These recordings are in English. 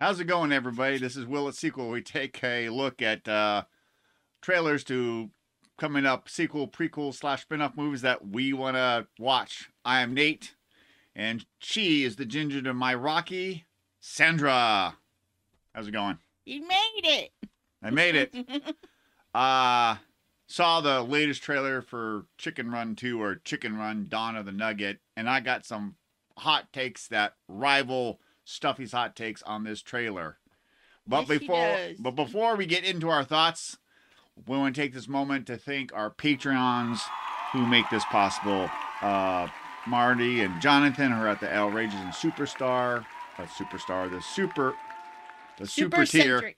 How's it going, everybody? This is Will It Sequel. We take a look at uh, trailers to coming up sequel, prequel, slash spin-off movies that we want to watch. I am Nate, and she is the ginger to my Rocky, Sandra. How's it going? You made it. I made it. uh saw the latest trailer for Chicken Run 2 or Chicken Run Dawn of the Nugget, and I got some hot takes that rival Stuffy's hot takes on this trailer. But Yes, before but before we get into our thoughts, we want to take this moment to thank our Patreons who make this possible. Uh Marty and Jonathan who are at the Outrageous and Superstar, uh, Superstar, the super the super, tier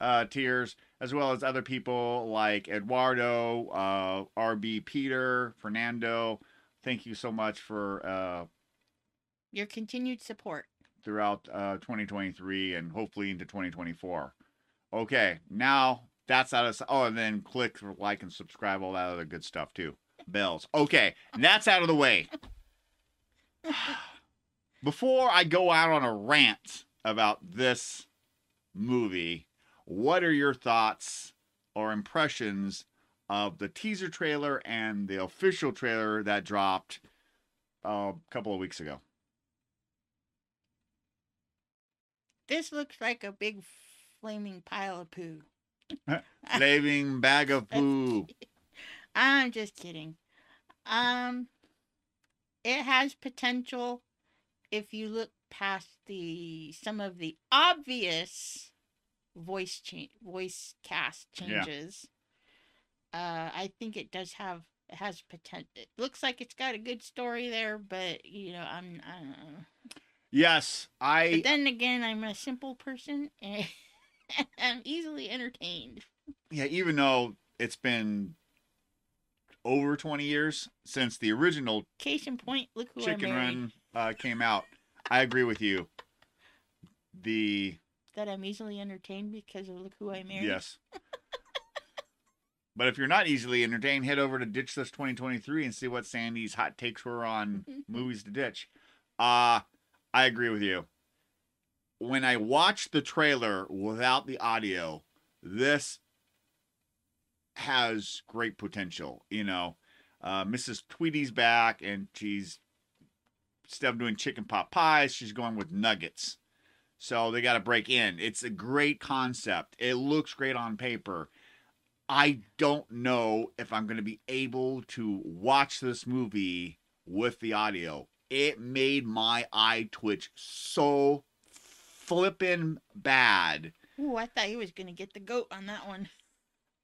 uh, tiers, as well as other people like Eduardo, uh, RB Peter, Fernando. Thank you so much for uh, Your continued support. Throughout uh, 2023 and hopefully into 2024. Okay, now that's out of oh, and then click like and subscribe, all that other good stuff too. Bells. Okay, that's out of the way. Before I go out on a rant about this movie, what are your thoughts or impressions of the teaser trailer and the official trailer that dropped uh, a couple of weeks ago? This looks like a big flaming pile of poo. Flaming bag of poo. I'm just kidding. Um, it has potential if you look past the some of the obvious voice change, voice cast Yeah. changes. Uh, I think it does have it has potential. It looks like it's got a good story there, but you know, I'm I don't know. Yes, I But then again, I'm a simple person and I'm easily entertained. yeah, even though it's been over 20 years since the original Case in point, look who I Chicken. Run uh, came out, I agree with you. The That I'm easily entertained because of look who I married. yes. But if you're not easily entertained, head over to Ditch This 2023 and see what Sandy's hot takes were on movies to ditch. Uh I agree with you. When I watched the trailer without the audio, this has great potential. You know, uh, Mrs. Tweedy's back and she's instead of doing chicken pot pies, she's going with nuggets. So they got to break in. It's a great concept. It looks great on paper. I don't know if I'm going to be able to watch this movie with the audio. It made my eye twitch so flipping bad. Ooh, I thought he was gonna get the goat on that one.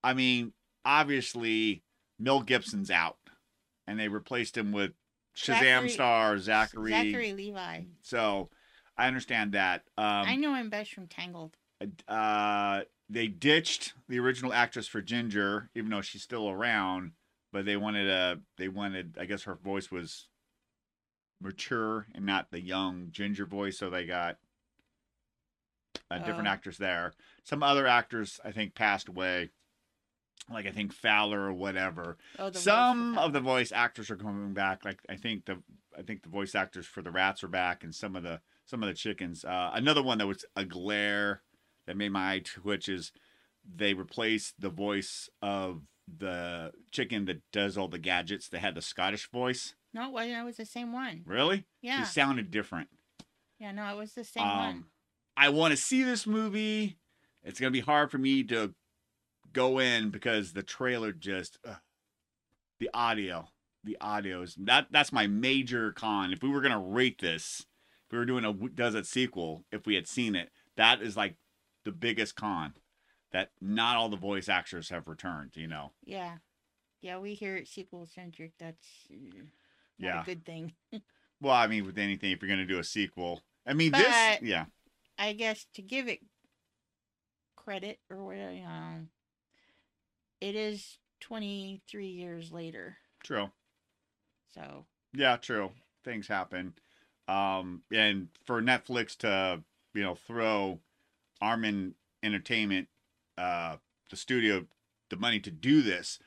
I mean, obviously, Mel Gibson's out, and they replaced him with Shazam Zachary- star Zachary. Zachary Levi. So I understand that. Um, I know him best from Tangled. uh, they ditched the original actress for Ginger, even though she's still around. But they wanted a, they wanted, I guess her voice was mature and not the young Ginger voice, so they got a different Oh. actress there. Some other actors, I think, passed away, like I think Fowler or whatever. Oh, Some of the voice actors are coming back. Like I think the, I think the voice actors for the rats are back, and some of the some of the chickens. Uh, another one that was a glare that made my eye twitch is they replaced the voice of the chicken that does all the gadgets that had the Scottish voice. No, it wasn't. It was the same one. Really? Yeah. He sounded different. Yeah, no, it was the same one. Um, I want to see this movie. It's gonna be hard for me to go in because the trailer just ugh. the audio, the audio is that that's my major con. If we were gonna rate this, if we were doing a does it sequel, if we had seen it, that is like the biggest con. That not all the voice actors have returned. You know. Yeah. Yeah, we hear it sequel centric. That's uh, Yeah. a good thing. Well, I mean, with anything, if you're gonna do a sequel, I mean this, yeah, I guess to give it credit or whatever, you know, it is 23 years later. true. So, Yeah, true. Things happen. Um, and for Netflix to, you know, throw Aardman Entertainment, uh, the studio, the money to do this,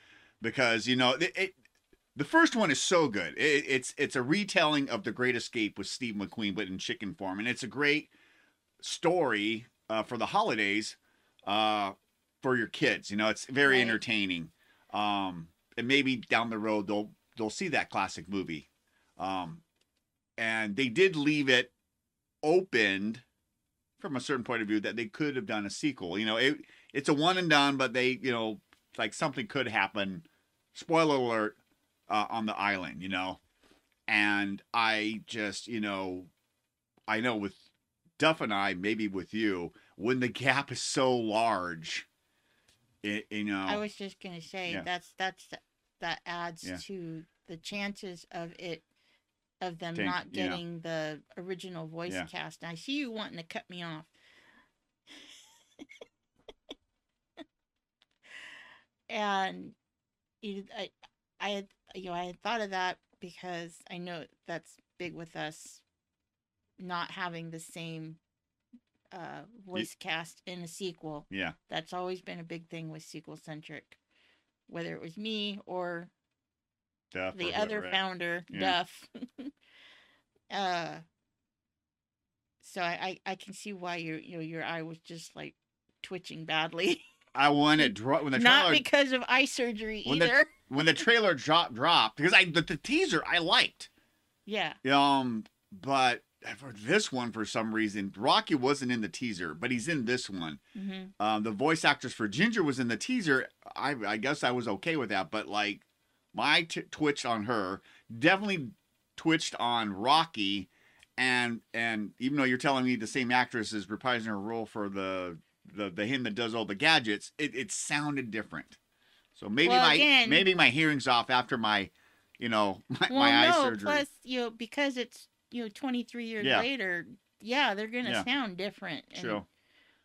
because you know it. it the first one is so good. It, it's it's a retelling of The Great Escape with Steve McQueen, but in chicken form, and it's a great story uh, for the holidays uh, for your kids. You know, it's very Right. entertaining. Um, and maybe down the road they'll they'll see that classic movie. Um, and they did leave it opened from a certain point of view that they could have done a sequel. You know, it it's a one and done, but they you know like something could happen. Spoiler alert uh, on the island. You know, and I just you know I know with Duff and I, maybe with you, when the gap is so large, it, you know, I was just gonna say Yeah. that's that's that adds Yeah. to the chances of it of them not yeah. getting the original voice Yeah. cast. I see you wanting to cut me off. and I, I you know I had thought of that because I know that's big with us not having the same uh, voice cast in a sequel. Yeah, that's always been a big thing with sequel centric whether it was me or Duff the or other founder Yeah. duff. Uh so I, I i can see why your you know your eye was just like twitching badly. I wanted dro- when the not trailer because of eye surgery when the- either when the trailer drop dropped because I the, the teaser I liked. yeah Um, but for this one, for some reason, Rocky wasn't in the teaser, but he's in this one. hmm Um, the voice actress for Ginger was in the teaser. I I guess I was okay with that, but like my t- twitch on her definitely twitched on Rocky, and and even though you're telling me the same actress is reprising her role for the the the him that does all the gadgets, it, it sounded different. So maybe Well, my again- maybe my hearing's off after my, you know, my, well my eye no surgery. plus you know because it's you know 23 years Yeah. later yeah they're gonna Yeah. sound different and, True.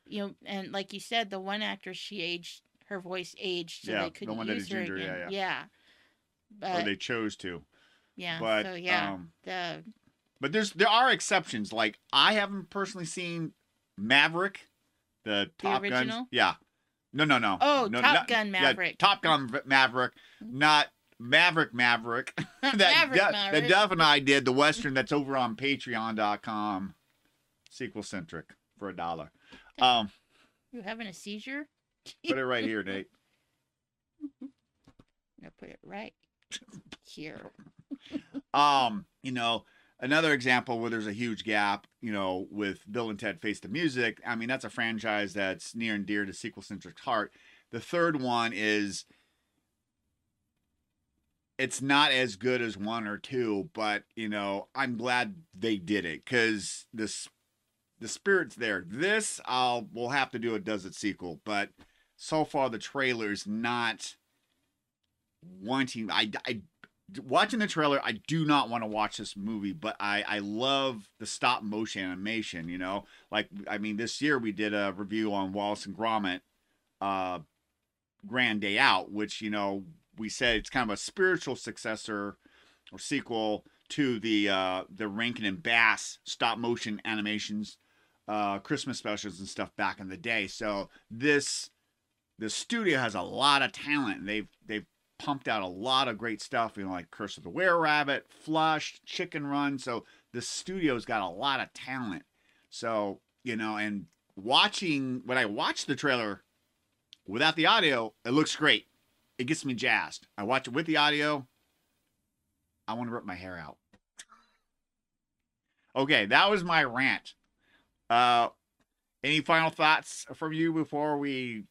you know and like you said the one actress she aged her voice aged so Yeah, they couldn't one use did her Ginger, yeah, again. yeah. But or they chose to. yeah, but so yeah, um, the But there's there are exceptions. Like I haven't personally seen Maverick, the Top Gun. Yeah. No, no, no. Oh, no, Top not- Gun yeah, Maverick. Top Gun Maverick, not Maverick Maverick. that Maverick Duff- Maverick. that Duff and I did the western that's over on Patreon.com, sequel centric for a dollar. Um, you having a seizure? put it right here, Nate. I'm gonna put it right here. Um, you know, another example where there's a huge gap, you know, with Bill and Ted Face the Music. I mean, that's a franchise that's near and dear to sequel centric heart. The third one is it's not as good as one or two, but you know, I'm glad they did it because this the spirit's there. This I'll we'll have to do a does it sequel, but so far the trailer's not wanting I, I watching the trailer i do not want to watch this movie but i i love the stop motion animation you know? Like i mean this year we did a review on wallace and gromit uh grand day out which you know we said it's kind of a spiritual successor or sequel to the uh the rankin and bass stop motion animations uh christmas specials and stuff back in the day. So this the studio has a lot of talent. They've they've pumped out a lot of great stuff, you know, like Curse of the Were Rabbit, Flush, Chicken Run. So the studio's got a lot of talent. So, you know, and watching when I watch the trailer without the audio, it looks great. It gets me jazzed. I watch it with the audio. I want to rip my hair out. Okay, that was my rant. Uh any final thoughts from you before we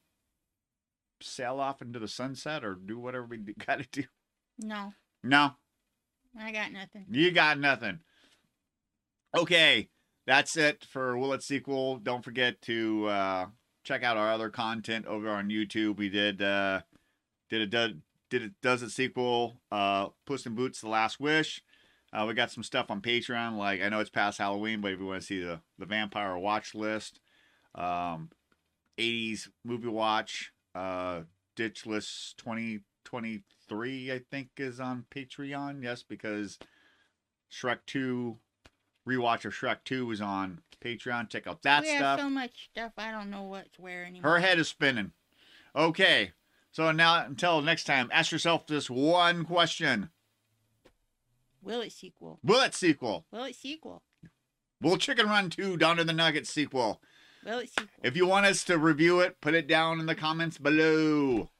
sail off into the sunset or do whatever we got to do? No, No, I got nothing. you got nothing. Okay, that's it for Will It Sequel. Don't forget to uh, check out our other content over on YouTube. We did uh, did a do- did it does it sequel. Uh, Puss in Boots: The Last Wish. Uh, we got some stuff on Patreon. Like I know it's past Halloween, but if you want to see the the vampire watch list, um, 80s movie watch, uh, Ditchless 2023, I think, is on Patreon. Yes, because Shrek 2 rewatch of Shrek 2 is on Patreon. Check out that we have stuff. so much stuff. I don't know what's where anymore. Her head is spinning. Okay. So now until next time, ask yourself this one question. Will it sequel? Will it sequel? Will it sequel? Will Chicken Run 2 Down to the Nuggets sequel. Will it? If you want us to review it, put it down in the comments below.